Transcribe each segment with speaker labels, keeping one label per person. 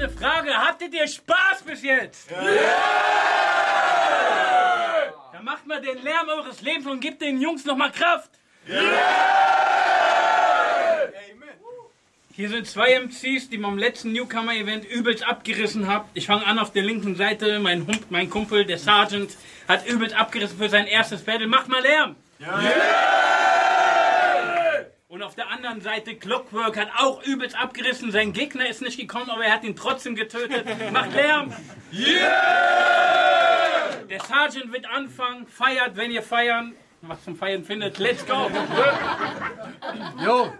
Speaker 1: eine Frage. Hattet ihr Spaß bis jetzt? Ja! Dann macht mal den Lärm eures Lebens und gebt den Jungs noch mal Kraft. Ja! Hier sind zwei MCs, die beim letzten Newcomer-Event übelst abgerissen habt. Ich fange an auf der linken Seite. Mein, Hum mein Kumpel, der Sergeant, hat übelst abgerissen für sein erstes Battle. Macht mal Lärm! Ja! Und auf der anderen Seite, Clockwork hat auch übelst abgerissen. Sein Gegner ist nicht gekommen, aber er hat ihn trotzdem getötet. Macht Lärm! Yeah! Der Sergeant wird anfangen. Feiert, wenn ihr feiern. Was zum Feiern findet. Let's go!
Speaker 2: Jo!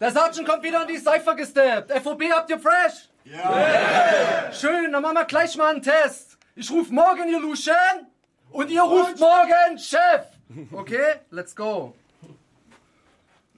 Speaker 2: Der Sergeant kommt wieder in die Cypher gesteppt. FOB habt ihr fresh? Ja! Yeah. Schön, dann machen wir gleich mal einen Test. Ich ruf morgen ihr Lucian und ihr ruft morgen Chef. Okay, let's go.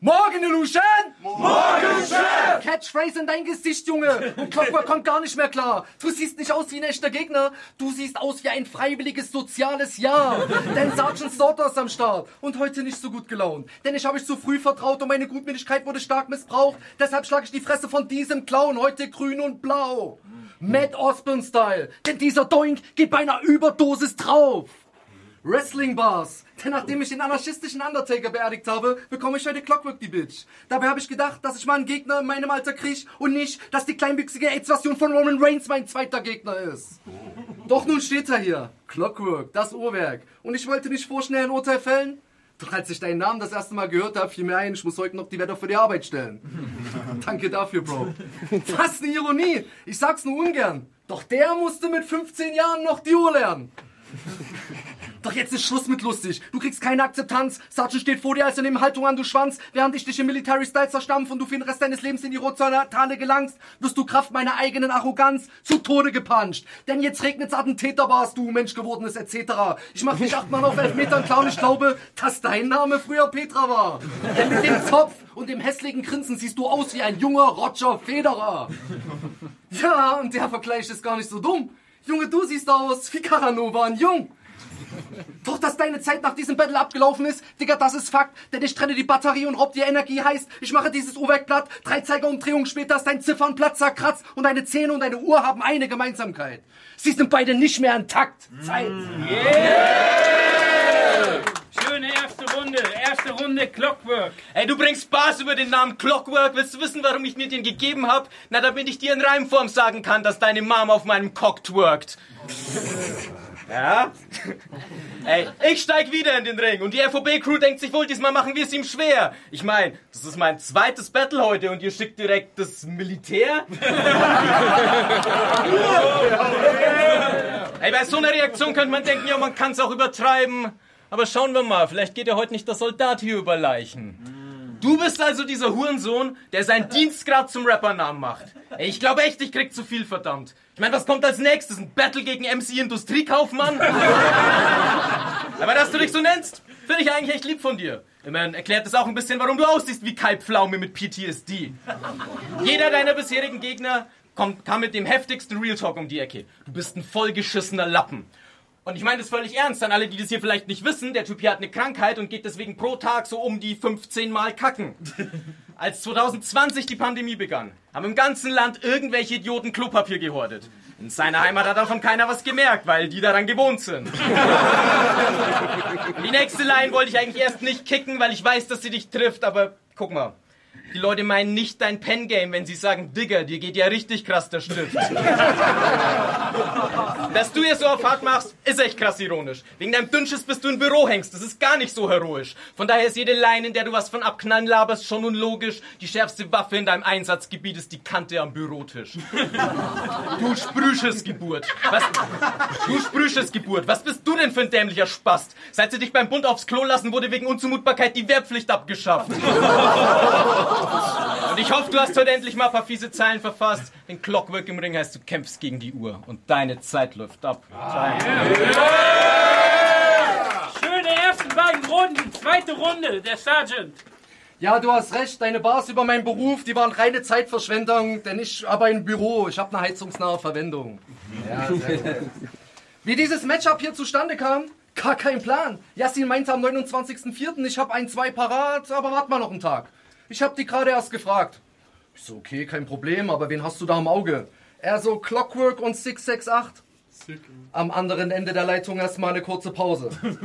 Speaker 2: Morgen, Illusion!
Speaker 3: Morgen, Chef!
Speaker 2: Catchphrase in dein Gesicht, Junge! Und Clockwork kommt gar nicht mehr klar. Du siehst nicht aus wie ein echter Gegner. Du siehst aus wie ein freiwilliges soziales Jahr. Denn Sergeant Slaughter ist am Start. Und heute nicht so gut gelaunt. Denn ich habe ich zu früh vertraut und meine Gutmütigkeit wurde stark missbraucht. Deshalb schlage ich die Fresse von diesem Clown. Heute grün und blau. Matt Osborne-Style. Denn dieser Doink geht bei einer Überdosis drauf. Wrestling Bars. Denn nachdem ich den anarchistischen Undertaker beerdigt habe, bekomme ich heute Clockwork die Bitch. Dabei habe ich gedacht, dass ich mal einen Gegner in meinem Alter kriege und nicht, dass die kleinwüchsige AIDS-Version von Roman Reigns mein zweiter Gegner ist. Doch nun steht er hier. Clockwork, das Uhrwerk. Und ich wollte nicht vorschnell ein Urteil fällen. Doch als ich deinen Namen das erste Mal gehört habe, fiel mir ein, ich muss heute noch die Wetter für die Arbeit stellen. Danke dafür, Bro. Was eine Ironie. Ich sag's nur ungern. Doch der musste mit 15 Jahren noch die Uhr lernen. Doch jetzt ist Schluss mit lustig. Du kriegst keine Akzeptanz. Sergeant steht vor dir, als er neben Haltung an, du Schwanz. Während ich dich im Military Style zerstampf und du für den Rest deines Lebens in die Rotzonatale gelangst, wirst du Kraft meiner eigenen Arroganz zu Tode gepanscht. Denn jetzt regnet's Attentäterbars, du Mensch gewordenes etc. Ich mach dich achtmal auf elf Metern klar und ich glaube, dass dein Name früher Petra war. Denn mit dem Zopf und dem hässlichen Grinsen siehst du aus wie ein junger Roger Federer. Ja, und der Vergleich ist gar nicht so dumm. Junge, du siehst aus wie Caranova und Jung. Doch, dass deine Zeit nach diesem Battle abgelaufen ist, Digga, das ist Fakt. Denn ich trenne die Batterie und raub dir Energie. Heißt, ich mache dieses Uhrwerk platt. Drei Zeigerumdrehungen später ist dein Ziffernblatt zerkratzt und deine Zähne und deine Uhr haben eine Gemeinsamkeit. Sie sind beide nicht mehr intakt. Zeit.
Speaker 1: Yeah! Schöne erste Runde, erste Runde Clockwork.
Speaker 4: Ey, du bringst Spaß über den Namen Clockwork. Willst du wissen, warum ich mir den gegeben hab? Na, damit ich dir in Reimform sagen kann, dass deine Mom auf meinem Cock twerkt. Ja? Ey, ich steig wieder in den Ring und die FOB-Crew denkt sich wohl, diesmal machen wir es ihm schwer. Ich meine, das ist mein zweites Battle heute und ihr schickt direkt das Militär? Ey, bei so einer Reaktion könnte man denken, ja, man kann es auch übertreiben. Aber schauen wir mal, vielleicht geht ja heute nicht der Soldat hier über Leichen. Du bist also dieser Hurensohn, der seinen Dienstgrad zum Rappernamen macht. Ey, ich glaube echt, ich krieg zu viel, verdammt. Ich meine, was kommt als nächstes? Ein Battle gegen MC Industriekaufmann? Aber dass du dich so nennst, finde ich eigentlich echt lieb von dir. Immerhin erklärt es auch ein bisschen, warum du aussiehst wie Kalbpflaume mit PTSD. Jeder deiner bisherigen Gegner kommt, kam mit dem heftigsten Real Talk um die Ecke. Du bist ein vollgeschissener Lappen. Und ich meine das völlig ernst an alle, die das hier vielleicht nicht wissen. Der Typ hier hat eine Krankheit und geht deswegen pro Tag so um die 15 Mal kacken. Als 2020 die Pandemie begann, haben im ganzen Land irgendwelche Idioten Klopapier gehortet. In seiner Heimat hat davon keiner was gemerkt, weil die daran gewohnt sind. die nächste Line wollte ich eigentlich erst nicht kicken, weil ich weiß, dass sie dich trifft, aber guck mal. Die Leute meinen nicht dein Pen-Game, wenn sie sagen, Digger, dir geht ja richtig krass der Stift. Dass du hier so auf hart machst, ist echt krass ironisch. Wegen deinem Dünnschiss bist du im Büro hängst, das ist gar nicht so heroisch. Von daher ist jede Line, in der du was von Abknallen laberst, schon unlogisch. Die schärfste Waffe in deinem Einsatzgebiet ist die Kante am Bürotisch. Du Sprühschiss-Geburt. Was? Du Sprühschiss-Geburt. Was bist du denn für ein dämlicher Spast? Seit sie dich beim Bund aufs Klo lassen, wurde wegen Unzumutbarkeit die Wehrpflicht abgeschafft. Und ich hoffe, du hast heute endlich mal ein paar fiese Zeilen verfasst. Den Clockwork im Ring heißt, du kämpfst gegen die Uhr und deine Zeit läuft ab.
Speaker 1: Yeah. Schöne ersten beiden Runden, zweite Runde, der Sergeant.
Speaker 2: Ja, du hast recht, deine Bars über meinen Beruf, die waren reine Zeitverschwendung, denn ich arbeite im Büro, ich habe eine heizungsnahe Verwendung. Ja. Wie dieses Matchup hier zustande kam? Gar kein Plan. Yassin meinte am 29.04., ich habe ein, zwei parat, aber wart mal noch einen Tag. Ich habe die gerade erst gefragt. Ich so, okay, kein Problem, aber wen hast du da im Auge? Er so, Clockwork und 668. Am anderen Ende der Leitung erstmal eine kurze Pause.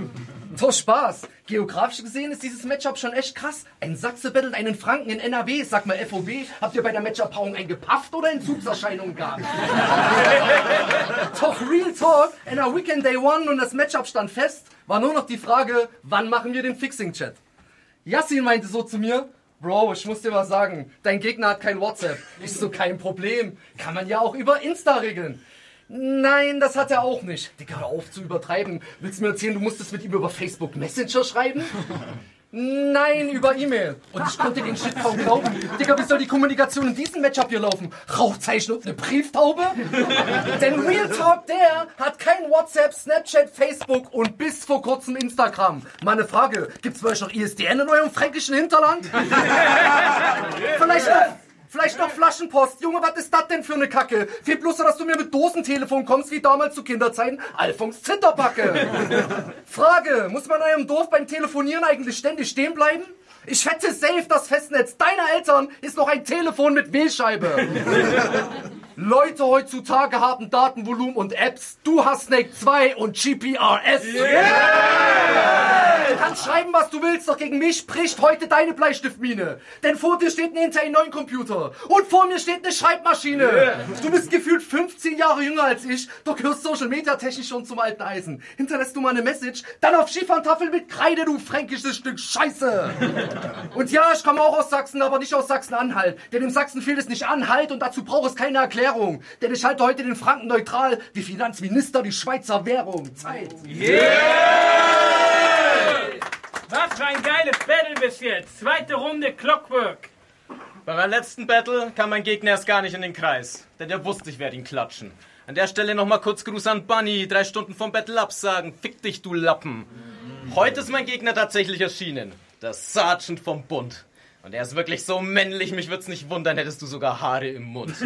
Speaker 2: So Spaß. Geografisch gesehen ist dieses Matchup schon echt krass. Ein Sachse battelt einen Franken in NRW. Sag mal, FOB, habt ihr bei der Matchup-Paarung eingepafft oder Entzugserscheinungen gehabt? Doch Real Talk, in der Weekend Day One und das Matchup stand fest, war nur noch die Frage, wann machen wir den Fixing-Chat? Yassin meinte so zu mir, Bro, ich muss dir was sagen, dein Gegner hat kein WhatsApp. Ich so, kein Problem, kann man ja auch über Insta regeln. Nein, das hat er auch nicht. Digga, hör auf zu übertreiben. Willst du mir erzählen, du musstest mit ihm über Facebook Messenger schreiben? Nein, über E-Mail. Und ich konnte den Shit kaum glauben. Digga, wie soll die Kommunikation in diesem Matchup hier laufen? Rauchzeichen und eine Brieftaube? Denn Real Talk, der hat kein WhatsApp, Snapchat, Facebook und bis vor kurzem Instagram. Meine Frage, gibt's bei euch noch ISDN in eurem fränkischen Hinterland? Vielleicht noch Vielleicht noch Flaschenpost. Junge, was ist das denn für eine Kacke? Fehlt bloß, dass du mir mit Dosentelefon kommst, wie damals zu Kinderzeiten. Alfons Zitterbacke. Frage, muss man in einem Dorf beim Telefonieren eigentlich ständig stehen bleiben? Ich wette safe, das Festnetz deiner Eltern ist noch ein Telefon mit Wählscheibe. Leute heutzutage haben Datenvolumen und Apps. Du hast Snake 2 und GPRS. Yeah! Du kannst schreiben, was du willst, doch gegen mich spricht heute deine Bleistiftmine. Denn vor dir steht ein Intel 9 Computer und vor mir steht eine Schreibmaschine. Yeah. Du bist gefühlt 15 Jahre jünger als ich, doch gehörst Social Media technisch schon zum alten Eisen. Hinterlässt du mal eine Message, dann auf Skifahrentafel mit Kreide, du fränkisches Stück Scheiße. Und ja, ich komme auch aus Sachsen, aber nicht aus Sachsen-Anhalt. Denn im Sachsen fehlt es nicht Anhalt und dazu braucht es keine Erklärung. Denn ich halte heute den Franken neutral, wie Finanzminister die Schweizer Währung. Zeit.
Speaker 1: Yeah! Was für ein bis jetzt. Zweite Runde Clockwork.
Speaker 4: Bei meinem letzten Battle kam mein Gegner erst gar nicht in den Kreis. Denn der wusste, ich werde ihn klatschen. An der Stelle nochmal kurz Gruß an Bunny. Drei Stunden vom Battle absagen. Fick dich, du Lappen. Heute ist mein Gegner tatsächlich erschienen. Der Sergeant vom Bund. Und er ist wirklich so männlich, mich würde es nicht wundern, hättest du sogar Haare im Mund.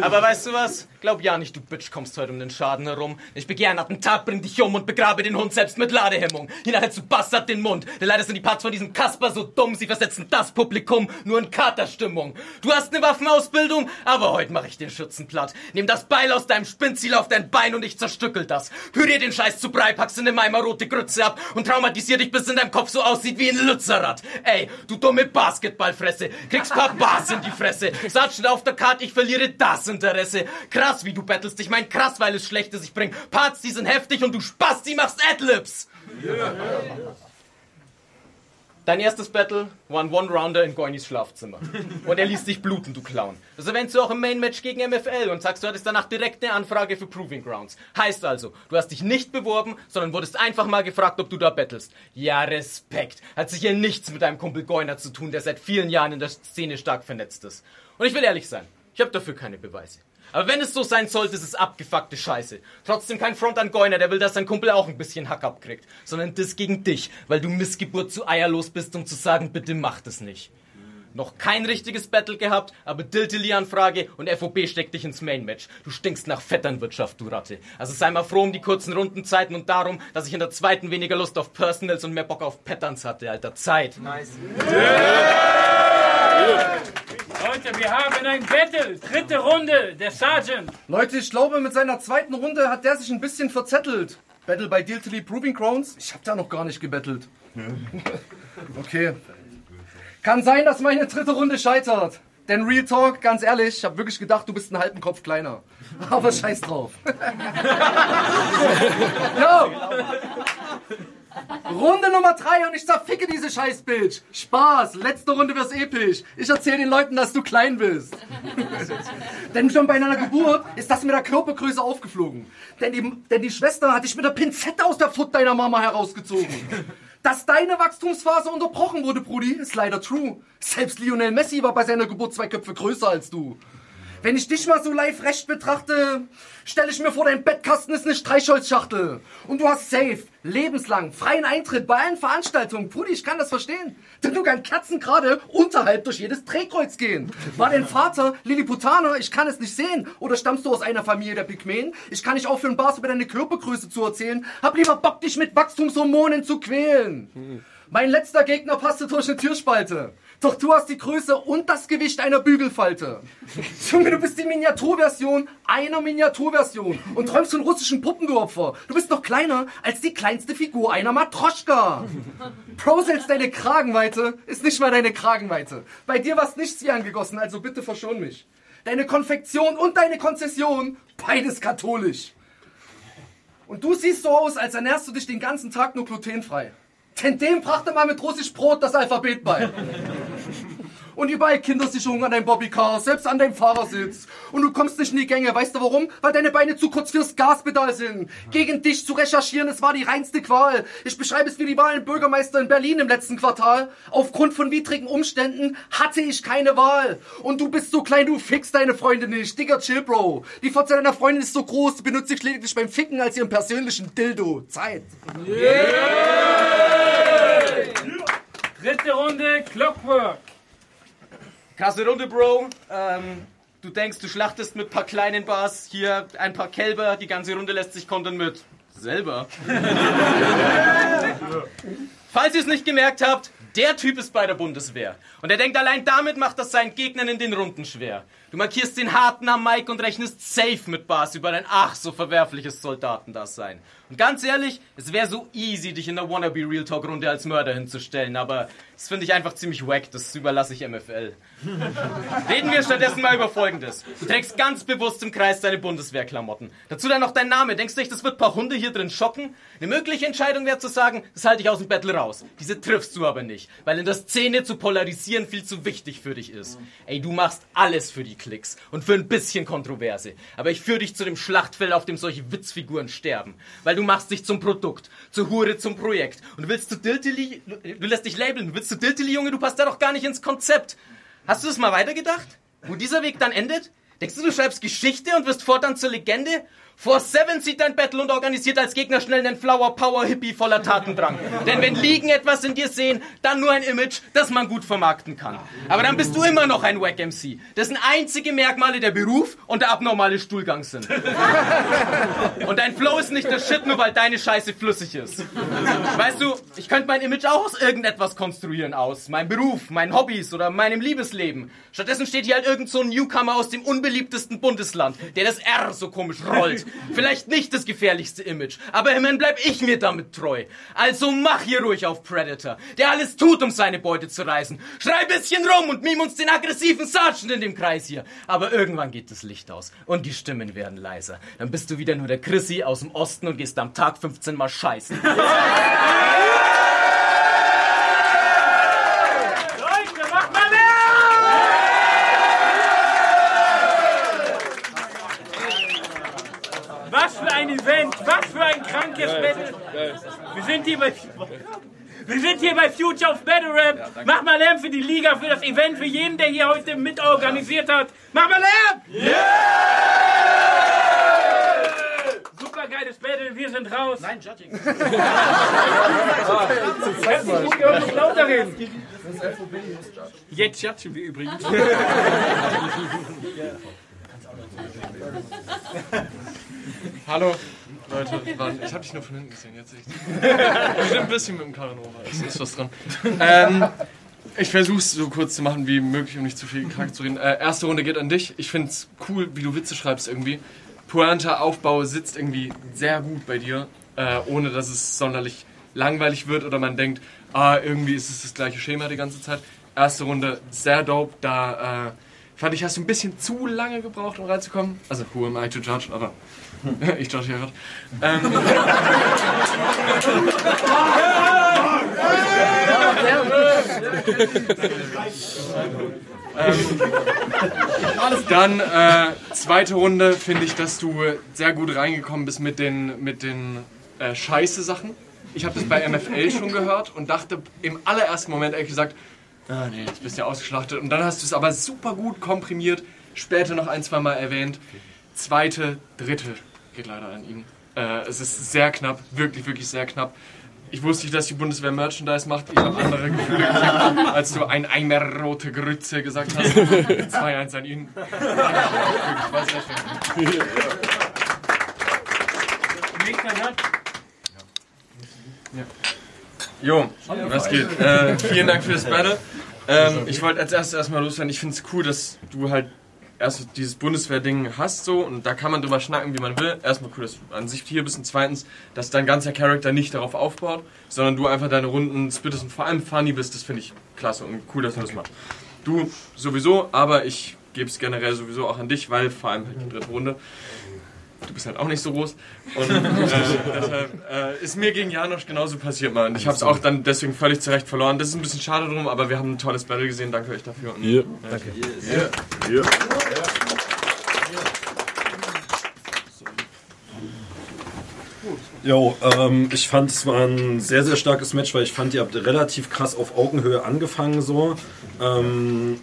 Speaker 4: Aber weißt du was? Glaub ja nicht, du Bitch kommst heute um den Schaden herum. Ich begehr einen Attentat, bring dich um und begrabe den Hund selbst mit Ladehemmung. Hinterher zu Bastard den Mund. Denn leider sind die Parts von diesem Kasper so dumm, sie versetzen das Publikum nur in Katerstimmung. Du hast eine Waffenausbildung, aber heute mache ich den Schützen platt. Nimm das Beil aus deinem Spinnziel auf dein Bein und ich zerstückel das. Pürier den Scheiß zu Brei, packst in dem Eimer rote Grütze ab und traumatisier dich, bis in deinem Kopf so aussieht wie ein Lützerrad. Ey, du dumme Basketballfresse, kriegst paar Bars in die Fresse. Satschen auf der Karte, ich verliere das Interesse. Krass, wie du bettelst, ich mein krass, weil es schlecht ist. Ich bring Parts, die sind heftig und du Spasti machst Adlibs. Yeah. Dein erstes Battle war ein One-Rounder in Goinis Schlafzimmer. Und er ließ dich bluten, du Clown. Das erwähnst du auch im Main-Match gegen MFL und sagst, du hattest danach direkt eine Anfrage für Proving Grounds. Heißt also, du hast dich nicht beworben, sondern wurdest einfach mal gefragt, ob du da battlest. Ja, Respekt. Hat sich hier nichts mit deinem Kumpel Goiner zu tun, der seit vielen Jahren in der Szene stark vernetzt ist. Und ich will ehrlich sein, ich habe dafür keine Beweise. Aber wenn es so sein sollte, ist es abgefuckte Scheiße. Trotzdem kein Front an Goiner, der will, dass sein Kumpel auch ein bisschen Hack abkriegt. Sondern das gegen dich, weil du Missgeburt zu eierlos bist, um zu sagen, bitte mach das nicht. Noch kein richtiges Battle gehabt, aber Diltili-Anfrage und FOB steckt dich ins Main-Match. Du stinkst nach Vetternwirtschaft, du Ratte. Also sei mal froh um die kurzen Rundenzeiten und darum, dass ich in der zweiten weniger Lust auf Personals und mehr Bock auf Patterns hatte, alter. Zeit. Nice.
Speaker 1: Yeah. Leute, wir haben ein Battle. Dritte Runde, der Sergeant.
Speaker 2: Leute, ich glaube, mit seiner zweiten Runde hat der sich ein bisschen verzettelt. Battle bei Diltily Proving Grounds? Ich hab da noch gar nicht gebettelt. Okay. Kann sein, dass meine dritte Runde scheitert. Denn Real Talk, ganz ehrlich, ich hab wirklich gedacht, du bist einen halben Kopf kleiner. Aber scheiß drauf. Yo! Runde Nummer 3 und ich zerficke diese Scheißbild. Spaß, letzte Runde wird's episch. Ich erzähle den Leuten, dass du klein bist. denn schon bei einer Geburt ist das mit der Körpergröße aufgeflogen. Denn die, denn die Schwester hat dich mit der Pinzette aus der Foot deiner Mama herausgezogen. Dass deine Wachstumsphase unterbrochen wurde, Brudi, ist leider true. Selbst Lionel Messi war bei seiner Geburt zwei Köpfe größer als du. Wenn ich dich mal so live recht betrachte, stelle ich mir vor, dein Bettkasten ist eine Streichholzschachtel. Und du hast safe, lebenslang, freien Eintritt bei allen Veranstaltungen. Brudi, ich kann das verstehen. Denn du kannst Kerzen gerade unterhalb durch jedes Drehkreuz gehen. War dein Vater Lilliputaner? Ich kann es nicht sehen. Oder stammst du aus einer Familie der Pygmäen? Ich kann nicht aufhören, Bars über deine Körpergröße zu erzählen. Hab lieber Bock, dich mit Wachstumshormonen zu quälen. Mein letzter Gegner passte durch eine Türspalte. Doch du hast die Größe und das Gewicht einer Bügelfalte. Junge, du bist die Miniaturversion einer Miniaturversion und träumst von russischen Puppen, du Opfer. Du bist noch kleiner als die kleinste Figur einer Matroschka. Selbst deine Kragenweite ist nicht mal deine Kragenweite. Bei dir war's nichts wie angegossen, also bitte verschon mich. Deine Konfektion und deine Konzession, beides katholisch. Und du siehst so aus, als ernährst du dich den ganzen Tag nur glutenfrei. Denn dem brachte man mit Russisch Brot das Alphabet bei. Und überall Kindersicherung an deinem Bobbycar, selbst an deinem Fahrersitz. Und du kommst nicht in die Gänge. Weißt du warum? Weil deine Beine zu kurz fürs Gaspedal sind. Gegen dich zu recherchieren, es war die reinste Qual. Ich beschreibe es wie die Wahlen Bürgermeister in Berlin im letzten Quartal. Aufgrund von widrigen Umständen hatte ich keine Wahl. Und du bist so klein, du fixst deine Freunde nicht. Digga, chill, Bro. Die Fotze deiner Freundin ist so groß, die benutzt dich lediglich beim Ficken als ihren persönlichen Dildo. Zeit.
Speaker 1: Dritte Runde, Clockwork.
Speaker 4: Krasse Runde, Bro. Ähm, du denkst, du schlachtest mit paar kleinen Bars. Hier ein paar Kälber. Die ganze Runde lässt sich kontern mit selber. Falls ihr es nicht gemerkt habt, der Typ ist bei der Bundeswehr. Und er denkt, allein damit macht das seinen Gegnern in den Runden schwer. Du markierst den Harten am Mike und rechnest safe mit Bars über dein ach so verwerfliches Soldatendasein. Und ganz ehrlich, es wäre so easy, dich in der Wannabe Real Talk Runde als Mörder hinzustellen, aber das finde ich einfach ziemlich wack, das überlasse ich MFL. Reden wir stattdessen mal über Folgendes. Du trägst ganz bewusst im Kreis deine Bundeswehrklamotten. Dazu dann noch dein Name. Denkst du nicht, das wird ein paar Hunde hier drin schocken? Eine mögliche Entscheidung wäre zu sagen, das halte ich aus dem Battle raus. Diese triffst du aber nicht, weil in der Szene zu polarisieren viel zu wichtig für dich ist. Ey, du machst alles für die Klicks und für ein bisschen Kontroverse. Aber ich führe dich zu dem Schlachtfeld, auf dem solche Witzfiguren sterben. Weil du machst dich zum Produkt, zur Hure zum Projekt. Und willst du Diltily, du lässt dich labeln, willst du Diltily, Junge, du passt da doch gar nicht ins Konzept. Hast du das mal weitergedacht? Wo dieser Weg dann endet? Denkst du, du schreibst Geschichte und wirst fortan zur Legende? Force 7 sieht dein Battle und organisiert als Gegner schnell einen Flower Power Hippie voller Tatendrang. Denn wenn Ligen etwas in dir sehen, dann nur ein Image, das man gut vermarkten kann. Aber dann bist du immer noch ein Wack MC, dessen einzige Merkmale der Beruf und der abnormale Stuhlgang sind. Und dein Flow ist nicht der Shit, nur weil deine Scheiße flüssig ist. Weißt du, ich könnte mein Image auch aus irgendetwas konstruieren, aus meinem Beruf, meinen Hobbys oder meinem Liebesleben. Stattdessen steht hier halt irgend so ein Newcomer aus dem unbeliebtesten Bundesland, der das R so komisch rollt. Vielleicht nicht das gefährlichste Image, aber immerhin bleib ich mir damit treu. Also mach hier ruhig auf Predator, der alles tut, um seine Beute zu reißen. Schrei bisschen rum und mime uns den aggressiven Sergeant in dem Kreis hier. Aber irgendwann geht das Licht aus und die Stimmen werden leiser. Dann bist du wieder nur der Chrissy aus dem Osten und gehst am Tag 15 mal scheißen.
Speaker 1: Leute, mach mal Lärm! Was für ein Event, was für ein krankes Battle. Wir sind hier bei... Wir sind hier bei Future of Battle Rap. Mach mal Lärm für die Liga, für das Event, für jeden, der hier heute mitorganisiert hat. Mach mal Lärm! Super geiles Battle, wir sind raus. Nein, Judging. Herzlich gut gehört, muss lauter reden. Jetzt judgen wir übrigens.
Speaker 5: Hallo, Leute. Mann, ich hab dich nur von hinten gesehen. Jetzt echt. Wir sind ein bisschen mit dem Caranova. Es ist was dran. Ähm, ich versuch's so kurz zu machen wie möglich, um nicht zu viel krank zu reden. Äh, erste Runde geht an dich. Ich find's cool, wie du Witze schreibst irgendwie. Pointe, Aufbau sitzt irgendwie sehr gut bei dir, äh, ohne dass es sonderlich langweilig wird oder man denkt, ah, irgendwie ist es das gleiche Schema die ganze Zeit. Erste Runde sehr dope, da äh, fand ich, hast du ein bisschen zu lange gebraucht, um reinzukommen. Also, who am I to judge, aber ich judge ja gerade. Ähm, Dann äh, zweite Runde finde ich, dass du sehr gut reingekommen bist mit den, mit den äh, scheiße Sachen. Ich habe das bei MFL schon gehört und dachte im allerersten Moment ehrlich gesagt, ah, nee, jetzt bist du ja ausgeschlachtet. Und dann hast du es aber super gut komprimiert später noch ein, zwei Mal erwähnt. Zweite, dritte geht leider an ihn. Äh, es ist sehr knapp, wirklich, wirklich sehr knapp. Ich wusste nicht, dass die Bundeswehr Merchandise macht. Ich habe andere Gefühle gekriegt, als du ein Eimer rote Grütze gesagt hast. 2-1 an ihn. Wirklich, war sehr schön. Jo, was geht? Äh, vielen Dank für das Battle. Ähm, ich wollte als erstes erstmal loswerden, ich finde es cool, dass du halt erst dieses Bundeswehr-Ding hast so und da kann man drüber schnacken, wie man will. Erstmal cool, dass du an sich hier bist und zweitens, dass dein ganzer Charakter nicht darauf aufbaut, sondern du einfach deine Runden splittest und vor allem funny bist, das finde ich klasse und cool, dass du das machst. Du sowieso, aber ich gebe es generell sowieso auch an dich, weil vor allem halt die dritte Runde. Du bist halt auch nicht so groß. Und äh, deshalb äh, ist mir gegen Janosch genauso passiert, Mann. Ich habe es auch dann deswegen völlig zurecht verloren. Das ist ein bisschen schade drum, aber wir haben ein tolles Battle gesehen. Danke euch dafür. Und,
Speaker 6: Ja.
Speaker 5: Danke.
Speaker 6: Ja. Jo, ähm, ich fand es war ein sehr, sehr starkes Match, weil ich fand, ihr habt relativ krass auf Augenhöhe angefangen so. Ähm,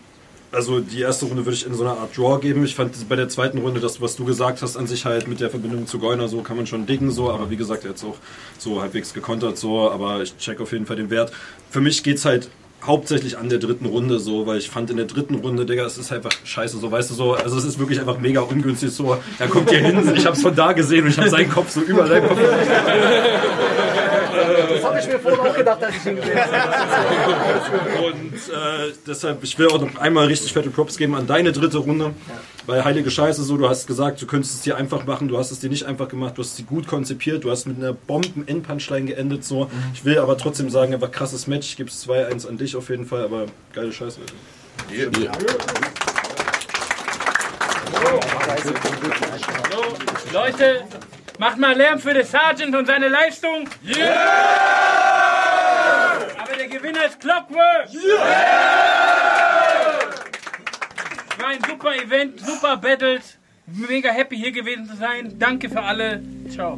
Speaker 6: also die erste Runde würde ich in so einer Art Draw geben. Ich fand bei der zweiten Runde, das, was du gesagt hast, an sich halt mit der Verbindung zu Goiner, so kann man schon dicken, so, aber wie gesagt, jetzt auch so halbwegs gekontert, so, aber ich check auf jeden Fall den Wert. Für mich geht's halt hauptsächlich an der dritten Runde so, weil ich fand in der dritten Runde, Digga, es ist einfach scheiße, so, weißt du, so, also es ist wirklich einfach mega ungünstig, so, er kommt hier hin, ich hab's von da gesehen und ich hab seinen Kopf so über seinen Kopf.
Speaker 2: Das habe ich mir vorhin auch gedacht, als ich ihn gesehen habe.
Speaker 6: Und äh, deshalb, ich will auch noch einmal richtig fette Props geben an deine dritte Runde. Weil heilige Scheiße, so, du hast gesagt, du könntest es dir einfach machen, du hast es dir nicht einfach gemacht, du hast sie gut konzipiert, du hast mit einer Bomben-End-Punchline geendet, so. Ich will aber trotzdem sagen, einfach krasses Match, ich gebe es 2-1 an dich auf jeden Fall, aber geile Scheiße.
Speaker 1: So, Leute, macht mal Lärm für den Sergeant und seine Leistung. Aber der Gewinner ist Clockwork. War ein super Event, super Battles. Mega happy hier gewesen zu sein. Danke für alle. Ciao.